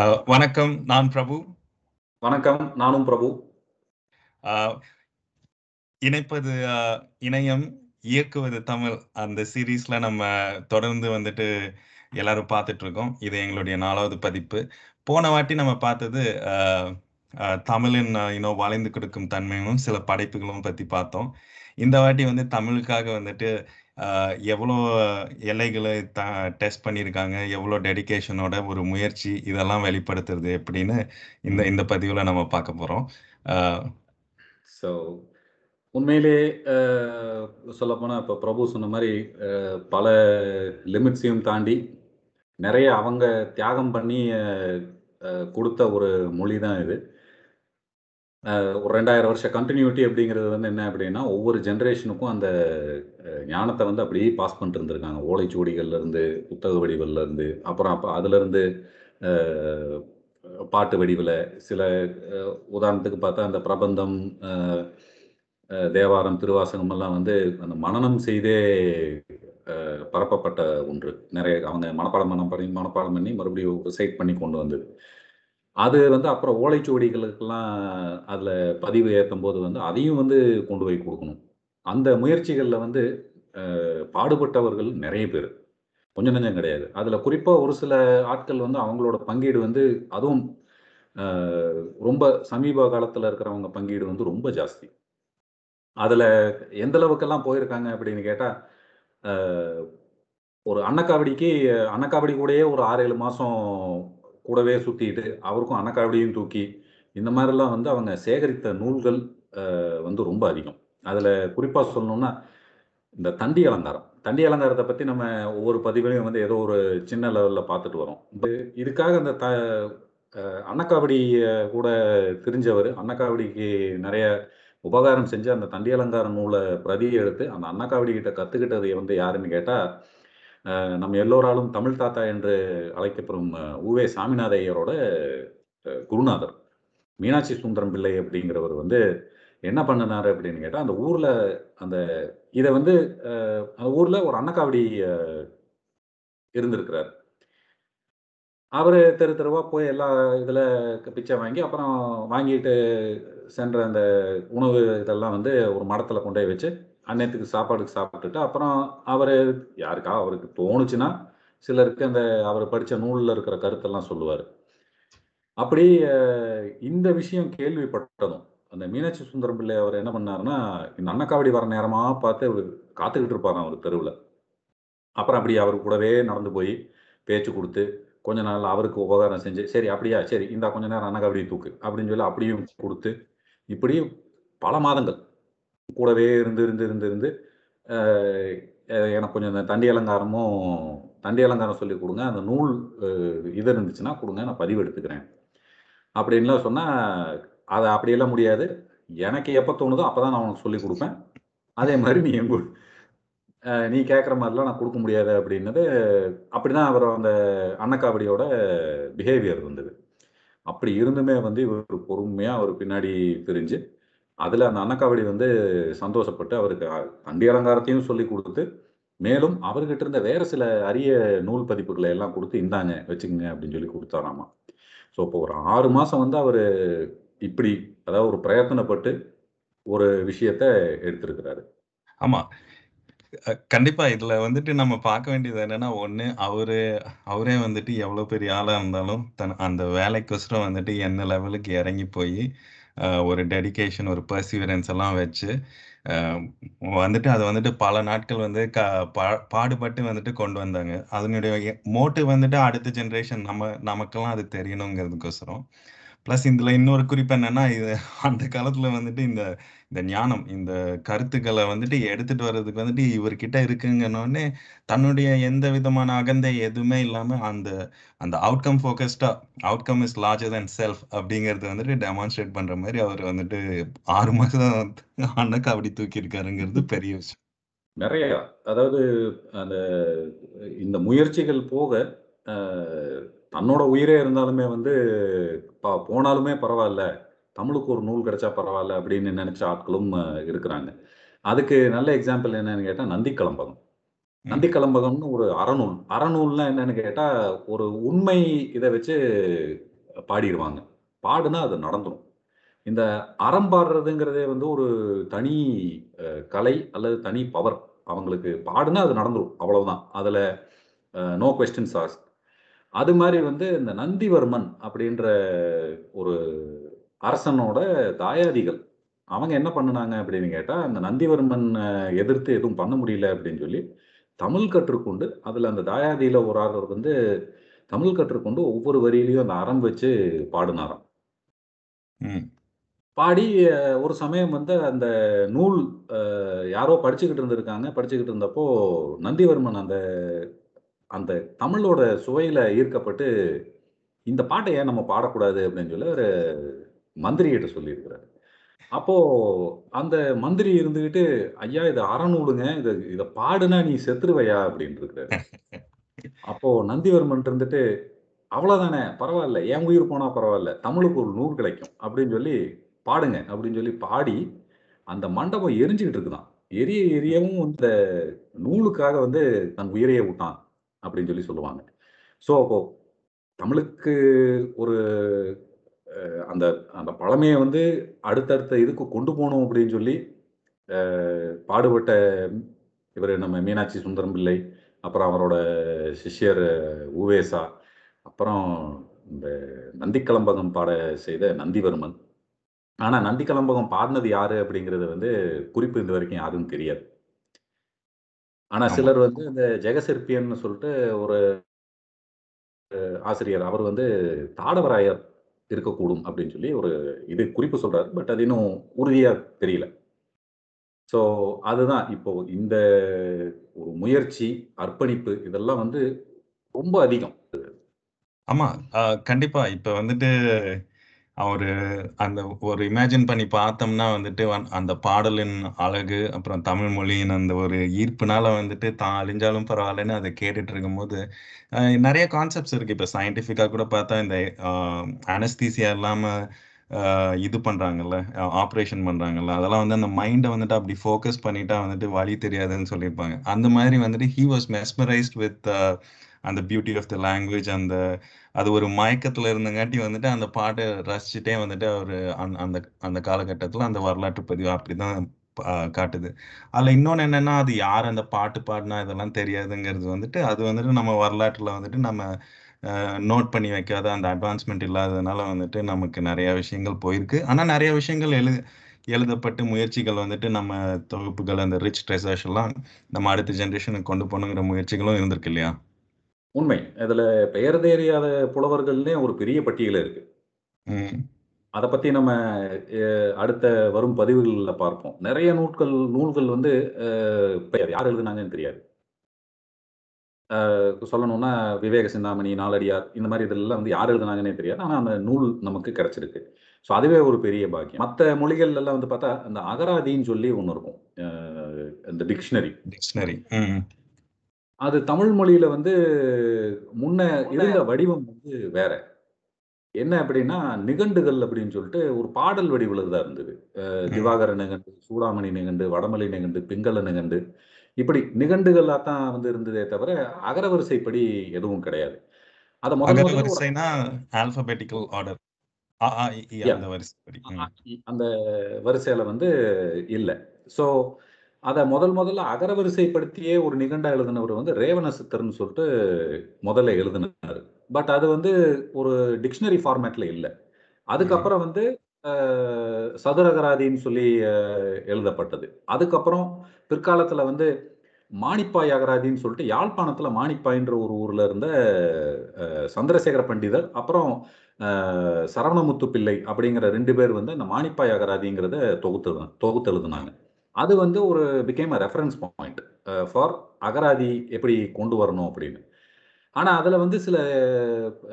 வணக்கம். நான் பிரபு. வணக்கம். நானும் பிரபு. இணைப்பது இணையம், இயக்குவது தமிழ். அந்த சீரிஸ்ல நம்ம தொடர்ந்து வந்துட்டு எல்லாரும் பார்த்துட்டுருக்கோம். இது எங்களுடைய 4வது பதிப்பு. போன வாட்டி நம்ம பார்த்தது தமிழின் யூனோ வளைந்து கொடுக்கும் தன்மையும், சில படைப்புகளும் பத்தி பார்த்தோம். இந்த வாட்டி வந்து தமிழுக்காக வந்துட்டு எவ்வளோ எல்லைகளை த டெஸ்ட் பண்ணியிருக்காங்க, எவ்வளோ டெடிகேஷனோட ஒரு முயற்சி, இதெல்லாம் வெளிப்படுத்துறது எப்படின்னு இந்த இந்த பதிவில் நம்ம பார்க்க போகிறோம் ஸோ, உண்மையிலேயே சொல்லப்போனால் இப்போ பிரபு சொன்ன மாதிரி பல லிமிட்ஸையும் தாண்டி, நிறைய அவங்க தியாகம் பண்ணி கொடுத்த ஒரு மொழி தான் இது. ஒரு 2000 வருஷ கண்டினியூட்டி அப்படிங்கிறது வந்து என்ன அப்படின்னா, ஒவ்வொரு ஜென்ரேஷனுக்கும் அந்த ஞானத்தை வந்து அப்படியே பாஸ் பண்ணிட்டு இருந்திருக்காங்க. ஓலைச்சுவடிகள்லேருந்து, புத்தக வடிவிலருந்து, அப்புறம் அப்போ அதுலேருந்து பாட்டு வடிவில் சில உதாரணத்துக்கு பார்த்தா அந்த பிரபந்தம், தேவாரம், திருவாசகம் எல்லாம் வந்து அந்த மனனம் செய்தே பரப்பப்பட்ட ஒன்று. நிறைய அவங்க மனப்பாடம் மனம் பண்ணி மனப்பாடம் பண்ணி மறுபடியும் ரிசைட் பண்ணி கொண்டு வந்தது. அது வந்து அப்புறம் ஓலைச்சுவடிகளுக்கெல்லாம் அதில் பதிவு ஏற்றும் போது வந்து, அதையும் வந்து கொண்டு போய் கொடுக்கணும் அந்த முயற்சிகளில் வந்து பாடுபட்டவர்கள் நிறைய பேர் கொஞ்சம் நஞ்சம் கிடையாது. அதில் குறிப்பாக ஒரு சில ஆட்கள் வந்து அவங்களோட பங்கீடு வந்து அதுவும் ரொம்ப சமீப காலத்தில் இருக்கிறவங்க பங்கீடு வந்து ரொம்ப ஜாஸ்தி. அதில் எந்த அளவுக்கெல்லாம் போயிருக்காங்க அப்படின்னு கேட்டால் ஒரு அன்னக்காவடிக்கு அன்னக்காவடி கூடயே ஒரு ஆறு ஏழு மாதம் கூடவே சுற்றிட்டு அவருக்கும் அன்னக்காவடியும் தூக்கி, இந்த மாதிரிலாம் வந்து அவங்க சேகரித்த நூல்கள் வந்து ரொம்ப அதிகம். அதில் குறிப்பாக சொல்லணும்னா, இந்த தண்டி அலங்காரம். தண்டி அலங்காரத்தை பத்தி நம்ம ஒவ்வொரு பதிவிலயும் வந்து ஏதோ ஒரு சின்ன லெவல்ல பார்த்துட்டு வரோம். இதுக்காக அந்த த அன்னக்காவடி கூட தெரிஞ்சவர் அன்னக்காவடிக்கு நிறைய உபகாரம் செஞ்சு அந்த தண்டி அலங்கார நூலை பிரதி எடுத்து, அந்த அன்னக்காவடி கிட்ட கத்துக்கிட்டது வந்து யாருன்னு கேட்டா, நம்ம எல்லோராலும் தமிழ் தாத்தா என்று அழைக்கப்படும் உ.வே. சாமிநாத ஐயரோட குருநாதர். மீனாட்சி சுந்தரம் பிள்ளை அப்படிங்கிறவர் வந்து என்ன பண்ணுனாரு அப்படின்னு கேட்டால் அந்த ஊரில் அந்த இதை வந்து அந்த ஊரில் ஒரு அன்னக்காவடி இருந்திருக்கிறார். அவர் தெரு தெருவாக போய் எல்லா இதில் பிச்சை வாங்கி, அப்புறம் வாங்கிட்டு சென்ற அந்த உணவு இதெல்லாம் வந்து ஒரு மடத்தில் கொண்டு போய் வச்சு, அன்னத்துக்கு சாப்பாடுக்கு சாப்பிட்டுட்டு, அப்புறம் அவர் யாருக்கா அவருக்கு தோணுச்சுன்னா, சிலருக்கு அந்த அவர் படித்த நூலில் இருக்கிற கருத்தெல்லாம் சொல்லுவார். அப்படி இந்த விஷயம் கேள்விப்பட்டதும், அந்த மீனாட்சி சுந்தரம் பிள்ளை அவர் என்ன பண்ணாருன்னா, இந்த அன்னக்காவடி வர நேரமாக பார்த்து அவர் காத்துக்கிட்டு இருப்பாராம் அவர் தெருவில் அப்புறம் அப்படி அவர் கூடவே நடந்து போய் பேச்சு கொடுத்து கொஞ்ச நாள் அவருக்கு உபகாரம் செஞ்சு, "சரி அப்படியா? சரி இந்த கொஞ்ச நேரம் அன்னக்காவடி தூக்கு" அப்படின்னு சொல்லி அப்படியும் கொடுத்து இப்படி பல மாதங்கள் கூடவே இருந்து, இருந்து, இருந்து, இருந்து எனக்கு கொஞ்சம் இந்த தண்டி அலங்காரமும் தண்டி அலங்காரம் சொல்லிக் கொடுங்க அந்த நூல் இது இருந்துச்சுன்னா கொடுங்க நான் பதிவு எடுத்துக்கிறேன். அப்படின்லாம் சொன்னால் அதை அப்படியெல்லாம் முடியாது. எனக்கு எப்போ தோணுதோ அப்போ தான் நான் உனக்கு சொல்லிக் கொடுப்பேன் அதே மாதிரி நீ என்கூட நீ கேட்குற மாதிரிலாம் நான் கொடுக்க முடியாது" அப்படின்னது, அப்படிதான் அவர் அந்த அன்னக்காவடியோட பிஹேவியர் இருந்தது. அப்படி இருந்துமே வந்து இவர் பொறுமையாக அவர் பின்னாடி பிரிஞ்சு அதில் அந்த அன்னக்காவடி வந்து சந்தோஷப்பட்டு அவருக்கு தண்டி அலங்காரத்தையும் சொல்லிக் கொடுத்து மேலும் அவர்கிட்ட இருந்த வேற சில அரிய நூல் பதிப்புகளை எல்லாம் கொடுத்து "இந்தாங்க வச்சுக்கோங்க அப்படின்னு சொல்லி கொடுத்தாராமா ஸோ, இப்போ ஒரு ஆறு மாதம் வந்து அவர் இப்படி அதாவது ஒரு பிரயத்தனப்பட்டு ஒரு விஷயத்த எடுத்திருக்கிறாரு. ஆமா. கண்டிப்பா இதுல வந்துட்டு நம்ம பார்க்க வேண்டியது என்னன்னா, ஒண்ணு அவரு அவரே வந்துட்டு எவ்வளோ பெரிய ஆளா இருந்தாலும், தன் அந்த வேலைக்கொசரம் வந்துட்டு என்ன லெவலுக்கு இறங்கி போய் ஒரு டெடிகேஷன், ஒரு பர்சிவரன்ஸ் எல்லாம் வச்சு, வந்துட்டு அதை வந்துட்டு பல நாட்கள் வந்து க பா பாடுபட்டு வந்துட்டு கொண்டு வந்தாங்க. அதனுடைய மோட்டிவ் வந்துட்டு அடுத்த ஜென்ரேஷன் நம்ம நமக்கெல்லாம் அது தெரியணுங்கிறதுக்கோசரம். பிளஸ் இதுல இன்னொரு குறிப்பு என்னன்னா, இது அந்த காலத்துல வந்துட்டு இந்த இந்த ஞானம், இந்த கருத்துக்களை வந்துட்டு எடுத்துட்டு வர்றதுக்கு வந்துட்டு இவர்கிட்ட இருக்குங்கன்னொடனே தன்னுடைய எந்த விதமான அகந்தை எதுவுமே இல்லாம அந்த அந்த outcome ஃபோகஸ்டா outcome is larger than self அப்படிங்கிறது வந்துட்டு டெமான்ஸ்ட்ரேட் பண்ற மாதிரி அவர் வந்துட்டு 6 மாசம் அப்படி தூக்கியிருக்காருங்கிறது பெரிய விஷயம். நிறைய அதாவது அந்த இந்த முயற்சிகள் போக, தன்னோட உயிரே இருந்தாலுமே வந்து ப போனாலுமே பரவால்ல. தமிழுக்கு ஒரு நூல் கிடைச்சா பரவால்ல அப்படின்னு நெனச்ச ஆட்களும் இருக்கிறாங்க. அதுக்கு நல்ல எக்ஸாம்பிள் என்னன்னு கேட்டா, நந்தி கலம்பகம். நந்தி. கலம்பகம்னு ஒரு அறநூல். அறநூல்னா என்னன்னு கேட்டா, ஒரு உண்மை இத வச்சு பாடிருவாங்க. பாடுனா அது நடந்துரும். இந்த அறம் பாடுறதுங்கிறதே வந்து ஒரு தனி கலை அல்லது தனி பவர். அவங்களுக்கு பாடுனா அது நடந்துரும். அவ்வளவுதான். அதுல நோ கொஸ்டின்ஸ் ஆஸ்க்ட். அது மாரி வந்து இந்த நந்திவர்மன் அப்படின்ற ஒரு அரசனோட தாயாதிகள். அவங்க என்ன பண்ணுனாங்க அப்படின்னு கேட்டா, அந்த நந்திவர்மன் எதிர்த்து எதுவும் பண்ண முடியல அப்படின்னு சொல்லி, தமிழ் கற்றுக்கொண்டு, அதுல அந்த தாயாதியில ஒரு ஆளர் வந்து தமிழ் கற்றுக்கொண்டு ஒவ்வொரு வரியிலயும் அந்த அறம் வச்சு பாடுனாராம். பாடி ஒரு சமயம் வந்து அந்த நூல் யாரோ படிச்சுக்கிட்டு இருந்திருக்காங்க. படிச்சுக்கிட்டு இருந்தப்போ, நந்திவர்மன் அந்த அந்த தமிழோட சுவையில் ஈர்க்கப்பட்டு, இந்த பாட்டை ஏன் நம்ம பாடக்கூடாது அப்படின்னு சொல்லி ஒரு மந்திரிகிட்ட சொல்லியிருக்கிறாரு. அப்போ அந்த மந்திரி இருந்துகிட்டு, "ஐயா இதை அறநூலுங்க. இதை இதை பாடுனா நீ செத்துருவையா அப்படின்னு இருக்கிறாரு அப்போ நந்திவர்மன் இருந்துட்டு, "அவ்வளோதானே பரவாயில்ல என் உயிர் போனா பரவாயில்ல தமிழுக்கு ஒரு நூல் கிடைக்கும்." அப்படின்னு சொல்லி, "பாடுங்க." அப்படின்னு சொல்லி பாடி, அந்த மண்டபம் எரிஞ்சுக்கிட்டு இருக்குதான் எரிய எரியவும் இந்த நூலுக்காக வந்து தன் உயிரையே விட்டான் அப்படின்னு சொல்லி சொல்லுவாங்க. ஸோ அப்போ தமிழுக்கு ஒரு அந்த அந்த பழமையை வந்து அடுத்தடுத்த இதுக்கு கொண்டு போகணும் அப்படின்னு சொல்லி, பாடுபட்ட இவர் நம்ம மீனாட்சி சுந்தரம் பிள்ளை, அப்புறம் அவரோட சிஷ்யர் உவேசா, அப்புறம் இந்த நந்திக்கலம்பகம் பாட செய்த நந்திவர்மன். ஆனால் நந்திக்கலம்பகம் பாடினது யாரு அப்படிங்கிறது வந்து குறிப்பு இதுவரைக்கும் யாரும் தெரியாது. ஆனா. சிலர் வந்து இந்த ஜெகசிற்பியன்னு சொல்லிட்டு ஒரு ஆசிரியர். அவர் வந்து தாடவராயர் இருக்கக்கூடும் அப்படின்னு சொல்லி ஒரு இது குறிப்பு சொல்றாரு. பட் அது இன்னும் உறுதியா தெரியல. ஸோ அதுதான் இப்போ இந்த ஒரு முயற்சி, அர்ப்பணிப்பு இதெல்லாம் வந்து ரொம்ப அதிகம். ஆமா. கண்டிப்பா. இப்ப வந்துட்டு அவர் அந்த ஒரு இமேஜின் பண்ணி பார்த்தோம்னா வந்துட்டு, வன் அந்த பாடலின் அழகு, அப்புறம் தமிழ் மொழியின் அந்த ஒரு ஈர்ப்புனால வந்துட்டு தான் அழிஞ்சாலும் பரவாயில்லன்னு அதை கேட்டுட்டு இருக்கும்போது, நிறைய கான்செப்ட்ஸ் இருக்கு. இப்போ சயின்டிஃபிக்காக கூட பார்த்தா இந்த அனஸ்தீசியா இல்லாமல் இது பண்ணுறாங்கல்ல ஆப்ரேஷன் பண்ணுறாங்கல்ல அதெல்லாம் வந்து அந்த மைண்டை வந்துட்டு அப்படி ஃபோக்கஸ் பண்ணிட்டா வந்துட்டு வழி தெரியாதுன்னு சொல்லியிருப்பாங்க. அந்த மாதிரி வந்துட்டு ஹி வாஸ் மெஸ்மரைஸ்ட் வித் அந்த பியூட்டி ஆஃப் த லாங்குவேஜ் அந்த அது ஒரு மயக்கத்துல இருந்தங்காட்டி வந்துட்டு அந்த பாட்டை ரசிச்சுட்டே வந்துட்டு அவர் அந்த அந்த காலகட்டத்துல அந்த வரலாற்று பதிவு அப்படிதான் ப காட்டுது. அதுல இன்னொன்னு என்னன்னா, அது யார் அந்த பாட்டு பாடினா இதெல்லாம் தெரியாதுங்கிறது வந்துட்டு, அது வந்துட்டு நம்ம வரலாற்றுல வந்துட்டு நம்ம நோட் பண்ணி வைக்காத அந்த அட்வான்ஸ்மெண்ட் இல்லாததுனால வந்துட்டு நமக்கு நிறையா விஷயங்கள் போயிருக்கு. ஆனா நிறைய விஷயங்கள் எழு எழுதப்பட்டு முயற்சிகள் வந்துட்டு நம்ம தொகுப்புகள் அந்த ரிச் ட்ரெசர்ஸ் எல்லாம் நம்ம அடுத்த ஜென்ரேஷனுக்கு கொண்டு போகணுங்கிற முயற்சிகளும் இருந்திருக்கு இல்லையா? உண்மை. அதுல பெயர் தெரியாத புலவர்கள்னே ஒரு பெரிய பட்டியல் இருக்கு. அத பத்தி நம்ம அடுத்த வரும் பதிவுகள்ல பார்ப்போம். நெறைய நூட்கள் நூல்கள் வந்து பெயர் யார் எழுதுனாங்கன்னு தெரியாது. சொல்லணும்னா விவேக சிந்தாமணி, நாலடியார் இந்த மாரி இதெல்லாம் வந்து யார் எழுதுனாங்கன்னே தெரியாது. ஆனா அந்த நூல் நமக்கு கிடைச்சிருக்கு. ஸோ அதுவே ஒரு பெரிய பாக்கியம். மத்த மொழிகள்லலாம் வந்து பார்த்தா, அந்த அகராதின்னு சொல்லி ஒண்ணு இருக்கும். இந்த டிக்ஷனரி. டிக்ஷனரி. அது தமிழ் மொழியில வந்து முன்ன இருந்த வடிவம் வந்து வேற. என்ன அப்படின்னா, நிகண்டுகள் அப்படின்னு சொல்லிட்டு ஒரு பாடல் வடிவில தான் இருந்தது. அ ம். திவாகர நிகண்டு, சூடாமணி நிகண்டு, வடமொழி நிகண்டு, பிங்கள நிகண்டு இப்படி நிகண்டுகளா தான் வந்து இருந்ததே தவிர, அகரவரிசைப்படி எதுவும் கிடையாது. அத அகர முதல்ல ஒரு வரிசைனா ஆல்பாபெட்டிக்கல் ஆர்டர். அ, ஆ, இ, ஈ யா அந்த வரிசைப்படி. அ, ஆ, ம். இ அந்த வரிசையில வந்து இல்ல. ஸோ அதை முதல் முதல்ல அகரவரிசைப்படுத்தியே ஒரு நிகண்டா எழுதினவர் வந்து ரேவண சித்தர்னு சொல்லிட்டு முதல்ல எழுதினார் பட் அது வந்து ஒரு டிக்ஷனரி ஃபார்மேட்ல இல்லை அதுக்கப்புறம் வந்து சதுரகராதின்னு சொல்லி எழுதப்பட்டது. அதுக்கப்புறம் பிற்காலத்தில் வந்து மாணிப்பாய் அகராதின்னு சொல்லிட்டு யாழ்ப்பாணத்தில் மாணிப்பாய்ன்ற ஒரு ஊரில் இருந்த சந்திரசேகர பண்டிதர், அப்புறம் சரவணமுத்து பிள்ளை அப்படிங்கிற ரெண்டு பேர் வந்து அந்த மாணிப்பாய் அகராதிங்கிறத தொகுத்து தொகுத்து எழுதுனாங்க. அது வந்து ஒரு became a reference point for அகராதி எப்படி கொண்டு வரணும் அப்படின்னு. ஆனால் அதில் வந்து சில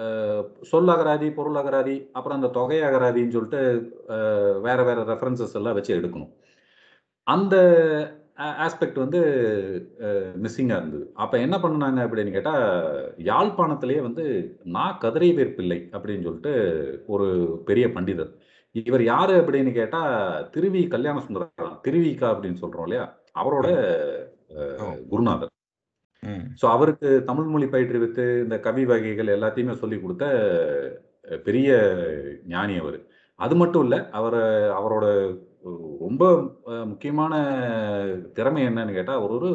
uh, சொல் அகராதி, பொருள் அகராதி, அப்புறம் அந்த தொகை அகராதின்னு சொல்லிட்டு uh, வேற வேற ரெஃபரன்ஸஸ் எல்லாம் வச்சு எடுக்கணும். அந்த uh, ஆஸ்பெக்ட் வந்து மிஸ்ஸிங்காக இருந்தது. அப்போ என்ன பண்ணாங்க அப்படின்னு கேட்டால் யாழ்ப்பாணத்திலேயே வந்து நான் கதிரைவேற் பிள்ளை அப்படின்னு சொல்லிட்டு ஒரு பெரிய பண்டிதர். இவர் யாரு அப்படின்னு கேட்டா, திருவி கல்யாண சுந்தரம் திருவிக அப்படின்னு சொல்றோம் இல்லையா? அவரோட! குருநாதர். ஸோ அவருக்கு தமிழ் மொழி பயிற்றுவித்து, இந்த கவி வகைகள் எல்லாத்தையுமே சொல்லிக் குடுத்த பெரிய ஞானி அவர் அது மட்டும் இல்லை அவர் அவரோட ரொம்ப முக்கியமான திறமை என்னன்னு கேட்டால் அவர் ஒரு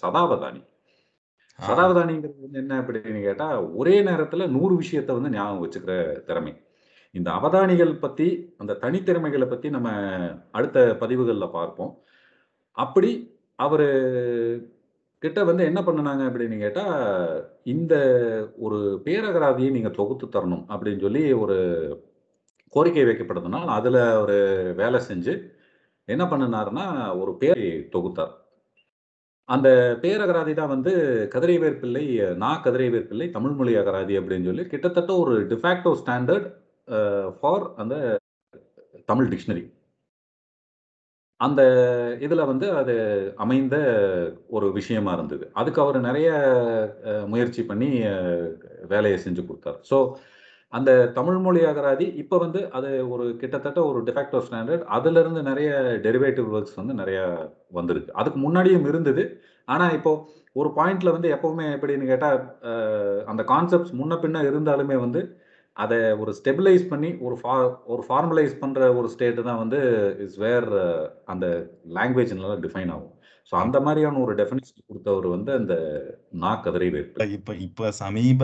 சதாவதானி. சதாவதானிங்கிறது வந்து என்ன அப்படின்னு கேட்டா ஒரே நேரத்துல நூறு விஷயத்த வந்து ஞாபகம் வச்சுக்கிற திறமை இந்த அவதானிகள் பத்தி அந்த தனித்திறமைகளை பத்தி நம்ம அடுத்த பதிவுகளில் பார்ப்போம். அப்படி அவர் கிட்ட வந்து என்ன பண்ணுனாங்க அப்படின்னு கேட்டா இந்த ஒரு பேரகராதியை நீங்க தொகுத்து தரணும் அப்படின்னு சொல்லி ஒரு கோரிக்கை வைக்கப்படுதுனால் அதுல ஒரு வேலை செஞ்சு என்ன பண்ணினாருன்னா ஒரு பேரை தொகுத்தார். அந்த பேரகராதி தான் வந்து கதிரைவேர் பிள்ளை நா கதிரைவேர் பிள்ளை தமிழ் மொழி அகராதி அப்படின்னு சொல்லி கிட்டத்தட்ட ஒரு டிஃபேக்டோ ஸ்டாண்டர்ட் ஃபார் அந்த தமிழ் டிக்ஷனரி அந்த இதில் வந்து அது அமைந்த ஒரு விஷயமா இருந்தது. அதுக்கு அவர் நிறைய முயற்சி பண்ணி வேலையை செஞ்சு கொடுத்தார். ஸோ அந்த தமிழ் மொழி அகராதி இப்போ வந்து அது ஒரு கிட்டத்தட்ட ஒரு டிஃபேக்டோ ஸ்டாண்டர்ட் அதுலேருந்து நிறைய டெரிவேட்டிவ் ஒர்க்ஸ் வந்து நிறைய வந்திருக்கு. அதுக்கு முன்னாடியும் இருந்தது. ஆனால் இப்போது ஒரு பாயிண்ட்ல வந்து எப்பவுமே எப்படின்னு கேட்டால் அந்த கான்செப்ட்ஸ் முன்ன பின்ன இருந்தாலுமே வந்து அதை ஒரு ஸ்டெபிலைஸ் பண்ணி ஒரு ஃபா ஒரு ஃபார்மலைஸ் பண்ணுற ஒரு ஸ்டேட்டு தான் வந்து இஸ் வேர் uh, அந்த லாங்குவேஜ் நல்லா டிஃபைன் ஆகும். ஸோ அந்த மாதிரியான ஒரு டெஃபினேஷன் கொடுத்தவர் வந்து அந்த நா கதிரை வேட்பு இப்போ இப்போ சமீப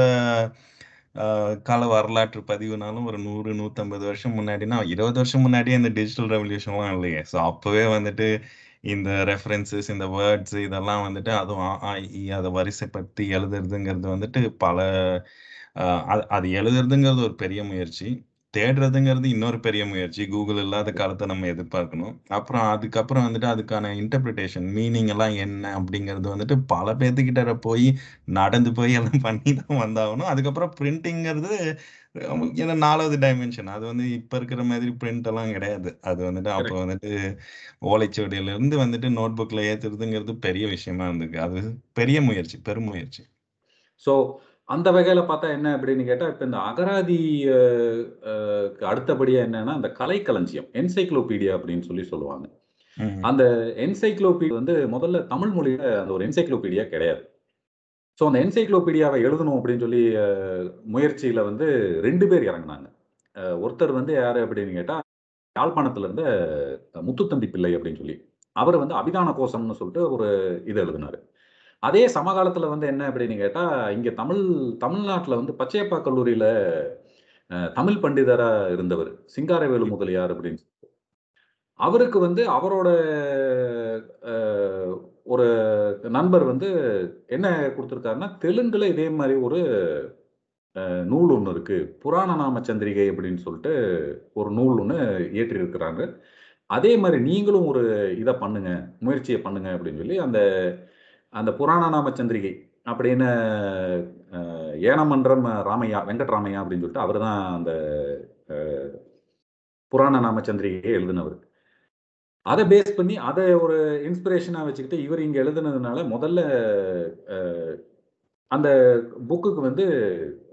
கால வரலாற்று பதிவுனாலும் ஒரு நூறு நூற்றம்பது வருஷம் முன்னாடினா இருபது வருஷம் முன்னாடியே இந்த டிஜிட்டல் ரெவல்யூஷன்லாம் இல்லையே. ஸோ அப்போவே வந்துட்டு இந்த ரெஃபரன்சஸ் இந்த வேர்ட்ஸ் இதெல்லாம் வந்துட்டு அதுவும் ஆ, ஆ, இ, அதை வரிசைப்படுத்தி எழுதுறதுங்கிறது வந்துட்டு பல அது அது எழுதுறதுங்கிறது ஒரு பெரிய முயற்சி. தேடுறதுங்கிறது இன்னொரு பெரிய முயற்சி. கூகுள் இல்லாத காலத்தை நம்ம எதிர்பார்க்கணும். அப்புறம் அதுக்கப்புறம் வந்துட்டு அதுக்கான இன்டர்பிரிட்டேஷன் மீனிங் எல்லாம் என்ன அப்படிங்கிறது வந்துட்டு பல பேர்த்துக்கிட்ட போய் நடந்து போய் எல்லாம் பண்ணி தான் வந்தாகணும். அதுக்கப்புறம் பிரிண்டிங்கிறது ஏன்னா நாலாவது டைமென்ஷன் அது வந்து இப்ப இருக்கிற மாதிரி பிரிண்ட் எல்லாம் கிடையாது. அது வந்துட்டு அப்போ. வந்துட்டு ஓலைச்சுவடியில இருந்து வந்துட்டு நோட் புக்ல ஏத்துறதுங்கிறது பெரிய விஷயமா இருந்திருக்கு. அது பெரிய முயற்சி பெரும் முயற்சி. ஸோ அந்த வகையில பார்த்தா என்ன அப்படின்னு கேட்டா இப்போ இந்த அகராதி அஹ், அஹ், க்கு அடுத்தபடியா என்னன்னா அந்த கலைக்களஞ்சியம் என்சைக்ளோபீடியா அப்படின்னு சொல்லி சொல்லுவாங்க. அந்த என்சைக்ளோபீடியா வந்து முதல்ல தமிழ் மொழியில அந்த ஒரு என்சைக்ளோபீடியா கிடையாது. ஸோ அந்த என்சைக்ளோபீடியாவை எழுதணும் அப்படின்னு சொல்லி முயற்சியில வந்து ரெண்டு பேர் இறங்குனாங்க. ஒருத்தர் வந்து யாரு அப்படின்னு கேட்டா யாழ்ப்பாணத்துல இருந்த முத்துத்தம்பி பிள்ளை அப்படின்னு சொல்லி. அவர் வந்து அபிதான கோஷம்னு சொல்லிட்டு ஒரு இது எழுதினாரு. அதே சமகாலத்தில் வந்து என்ன அப்படின்னு கேட்டால் இங்கே தமிழ் தமிழ்நாட்டில் வந்து பச்சையப்பா கல்லூரியில் தமிழ் பண்டிதராக இருந்தவர் சிங்காரவேலு முதலியார் அப்படின்னு அவருக்கு வந்து அவரோட ஒரு நண்பர் வந்து என்ன கொடுத்துருக்காருன்னா தெலுங்குல இதே மாதிரி ஒரு நூல் ஒன்று இருக்கு. புராண நாம சந்திரிகை அப்படின்னு சொல்லிட்டு ஒரு நூல் ஒன்று இயற்றியிருக்கிறாங்க அதே மாதிரி நீங்களும் ஒரு இதை பண்ணுங்க முயற்சியை பண்ணுங்க அப்படின்னு சொல்லி அந்த அந்த புராண நாம சந்திரிகை அப்படின்னு ஏனமன்றம் ராமையா வெங்கட்ராமையா அப்படின்னு சொல்லிட்டு அவர் தான் அந்த புராண நாம சந்திரிகையை எழுதினவர் அதை பேஸ் பண்ணி அதை ஒரு இன்ஸ்பிரேஷனாக வச்சுக்கிட்டு இவர் இங்கே எழுதுனதுனால முதல்ல அந்த புக்குக்கு வந்து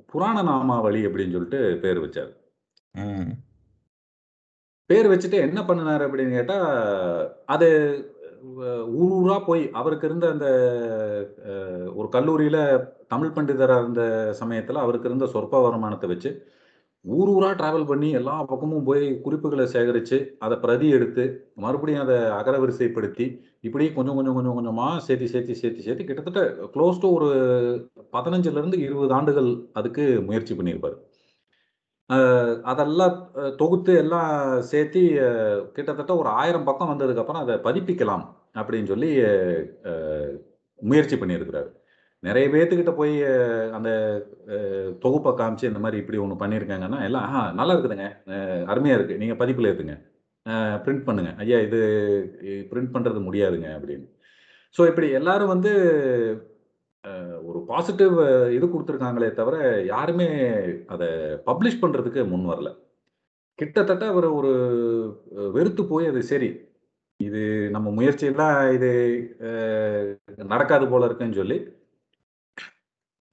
புராண நாமாவளி அப்படின்னு சொல்லிட்டு பேர் வச்சார். பேர் வச்சுட்டு என்ன பண்ணினாரு அப்படின்னு கேட்டா அது ஊர் ஊரா போய் அவருக்கு இருந்த அந்த ஒரு கல்லூரியில தமிழ் பண்டிதராக இருந்த சமயத்துல அவருக்கு இருந்த சொற்ப வருமானத்தை வச்சு ஊர் ஊரா டிராவல் பண்ணி எல்லா பக்கமும் போய் குறிப்புகளை சேகரித்து அதை பிரதி எடுத்து மறுபடியும் அதை அகரவரிசைப்படுத்தி இப்படி கொஞ்சம் கொஞ்சம் கொஞ்சம் கொஞ்சமாக சேர்த்து சேர்த்து சேர்த்து சேர்த்து கிட்டத்தட்ட க்ளோஸ் டு ஒரு பதினஞ்சுலேருந்து இருபது ஆண்டுகள் அதுக்கு முயற்சி பண்ணியிருப்பார். அதெல்லாம் தொகுத்து எல்லாம் சேர்த்து கிட்டத்தட்ட ஒரு ஆயிரம் பக்கம் வந்ததுக்கப்புறம் அதை பதிப்பிக்கலாம் அப்படின்னு சொல்லி முயற்சி பண்ணியிருக்கிறாரு. நிறைய பேர்த்துக்கிட்ட போய் அந்த தொகுப்பை காமிச்சு இந்த மாதிரி இப்படி ஒன்று பண்ணியிருக்காங்கன்னா எல்லாம் ஆஹா நல்லா இருக்குதுங்க. அருமையாக இருக்குது நீங்கள் பதிப்பில் ஏத்துங்க. பிரிண்ட் பண்ணுங்க. ஐயா இது பிரிண்ட் பண்ணுறது முடியாதுங்க. அப்படின்னு. ஸோ இப்படி எல்லாரும் வந்து பாசிட்டிவ் இது கொடுத்துருக்காங்களே தவிர யாருமே அதை பப்ளிஷ் பண்ணுறதுக்கு முன் வரல. கிட்டத்தட்ட அவர் ஒரு வெறுத்து போய் அது சரி இது நம்ம முயற்சியெல்லாம் இது நடக்காது போல இருக்குன்னு சொல்லி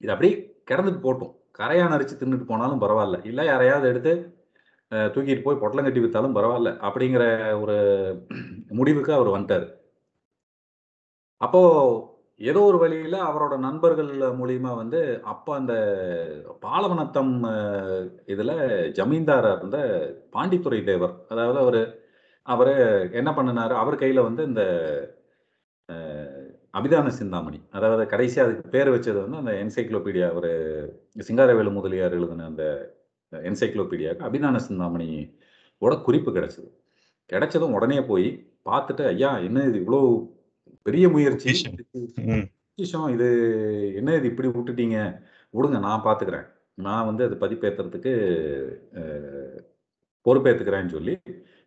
இது அப்படியே கிடந்துட்டு போட்டோம். கரையான் அரிச்சு தின்னுட்டு போனாலும் பரவாயில்ல. இல்லை யாரையாவது எடுத்து தூக்கிட்டு போய் பொட்டலம் கட்டி வித்தாலும் பரவாயில்ல. அப்படிங்கிற ஒரு முடிவுக்கு அவர் வந்துட்டார். அப்போ ஏதோ ஒரு வழியில அவரோட நண்பர்கள் மூலியமா வந்து அப்ப அந்த பாலவனத்தம் இதுல ஜமீன்தாரா இருந்த பாண்டித்துரை தேவர் அதாவது அவரு அவரு என்ன பண்ணினாரு? அவர் கையில வந்து இந்த அபிதான சிந்தாமணி அதாவது கடைசி அதுக்கு பேர் வச்சது வந்து அந்த என்சைக்ளோபீடியா அவர் சிங்காரவேலு முதலியார் எழுதின அந்த என்சைக்ளோபீடியாவுக்கு அபிதான சிந்தாமணி ஓட குறிப்பு கிடைச்சது. கிடைச்சதும் உடனே போய் பார்த்துட்டு ஐயா என்ன இது இவ்வளோ பெரிய முயற்சி பொக்கிஷம். ம். பொக்கிஷம் இது என்ன இது இப்படி விட்டுட்டீங்க விடுங்க நான் பார்த்துக்கிறேன் நான் வந்து அது பதிப்பேற்றுறதுக்கு பொறுப்பேற்றுக்கிறேன்னு சொல்லி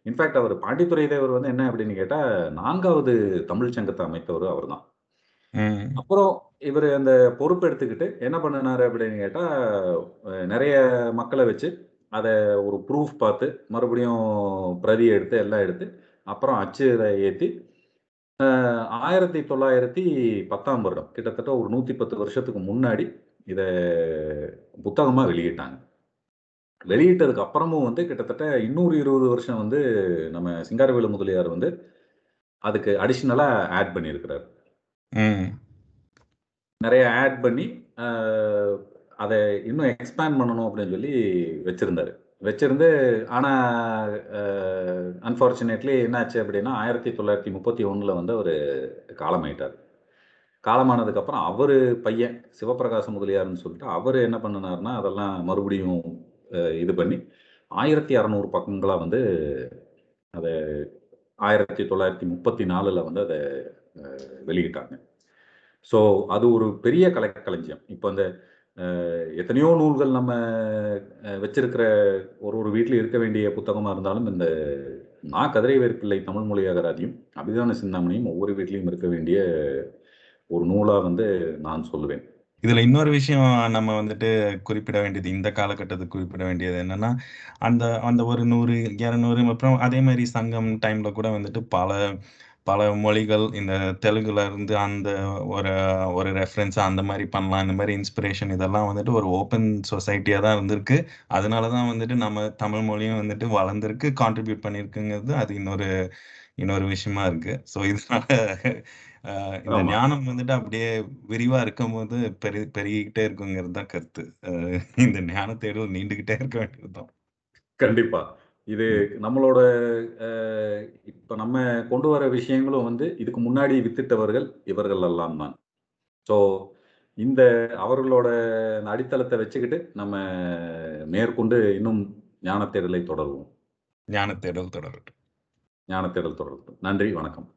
இன்ஃபேக்ட் அவர் பாண்டித்துரை தேவர் வந்து என்ன அப்படின்னு கேட்டால் நான்காவது தமிழ் சங்கத்தை அமைத்தவர் அவர் தான். அப்புறம் இவர் அந்த பொறுப்பு எடுத்துக்கிட்டு என்ன பண்ணினாரு அப்படின்னு கேட்டால் நிறைய மக்களை வச்சு அதை ஒரு ப்ரூஃப் பார்த்து மறுபடியும் பிரதி எடுத்து எல்லாம் எடுத்து அப்புறம் அச்சு ஏற்றி ஆயிரத்தி தொள்ளாயிரத்தி பத்தாம் வருடம். கிட்டத்தட்ட ஒரு நூற்றி பத்து வருஷத்துக்கு முன்னாடி இதை புத்தகமாக வெளியிட்டாங்க. வெளியிட்டதுக்கு அப்புறமும் வந்து கிட்டத்தட்ட இன்னொரு இருபது வருஷம் வந்து நம்ம சிங்காரவேலு முதலியார் வந்து அதுக்கு அடிஷ்னலாக ஆட் பண்ணியிருக்கிறார். நிறைய ஆட் பண்ணி அதை இன்னும் எக்ஸ்பேண்ட் பண்ணணும் அப்படின்னு சொல்லி வச்சிருந்தாரு. வச்சிருந்து ஆனால் அன்ஃபார்ச்சுனேட்லி என்னாச்சு அப்படின்னா ஆயிரத்தி தொள்ளாயிரத்தி முப்பத்தி ஒன்றில் வந்து அவர் காலமாயிட்டார். காலமானதுக்கப்புறம் அவர் பையன் சிவபிரகாச முதலியார்னு சொல்லிட்டு அவர் என்ன பண்ணினார்னா அதெல்லாம் மறுபடியும் இது பண்ணி ஆயிரத்தி அறநூறு பக்கங்களாக வந்து அதை ஆயிரத்தி தொள்ளாயிரத்தி முப்பத்தி நாலில் வந்து அதை வெளியிட்டாங்க. ஸோ அது ஒரு பெரிய கலை களஞ்சியம். இப்போ அந்த எத்தனையோ நூல்கள் நம்ம வச்சிருக்கிற ஒரு ஒரு வீட்டில் இருக்க வேண்டிய புத்தகமாக இருந்தாலும் இந்த நா கதிரைவேர் பிள்ளை தமிழ் மொழி அகராதியும் அபிதான சிந்தாமணியும் ஒவ்வொரு வீட்லையும் இருக்க வேண்டிய ஒரு நூலாக வந்து நான் சொல்லுவேன். இதுல இன்னொரு விஷயம் நம்ம வந்துட்டு குறிப்பிட வேண்டியது இந்த காலகட்டத்துக்கு குறிப்பிட வேண்டியது என்னன்னா அந்த அந்த ஒரு நூறு இரநூறு அப்புறம் அதே மாதிரி சங்கம் டைம்ல கூட வந்துட்டு பல பல மொழிகள் இந்த தெலுங்குல இருந்து அந்த ஒரு ஒரு ரெஃபரன்ஸ் அந்த மாதிரி பண்ணலாம் இந்த மாதிரி இன்ஸ்பிரேஷன் இதெல்லாம் வந்துட்டு ஒரு ஓப்பன் சொசைட்டியா தான் இருந்திருக்கு. அதனால தான் வந்துட்டு நம்ம தமிழ் மொழியும் வந்துட்டு வளர்ந்துருக்கு கான்ட்ரிபியூட் பண்ணியிருக்குங்கிறது அது இன்னொரு இன்னொரு விஷயமா இருக்கு. ஸோ இதனால இந்த. ஞானம் வந்துட்டு அப்படியே விரிவா இருக்கும்போது பெரிய பெருகிக்கிட்டே இருக்குங்கிறது தான் கருத்து. இந்த ஞான தேடல் நீண்டுகிட்டே இருக்க வேண்டியதுதான். கண்டிப்பா. இது நம்மளோட இப்ப நம்ம கொண்டு வர விஷயங்களும் வந்து இதுக்கு முன்னாடி வித்திட்டவர்கள் இவர்கள் எல்லாம் தான். ஸோ இந்த அவர்களோட அடித்தளத்தை வச்சுக்கிட்டு நம்ம மேற்கொண்டு இன்னும் ஞான தேடலை தொடருவோம். ஞான தேடல் தொடரட்டும். ஞான தேடல் தொடரட்டும். நன்றி வணக்கம்.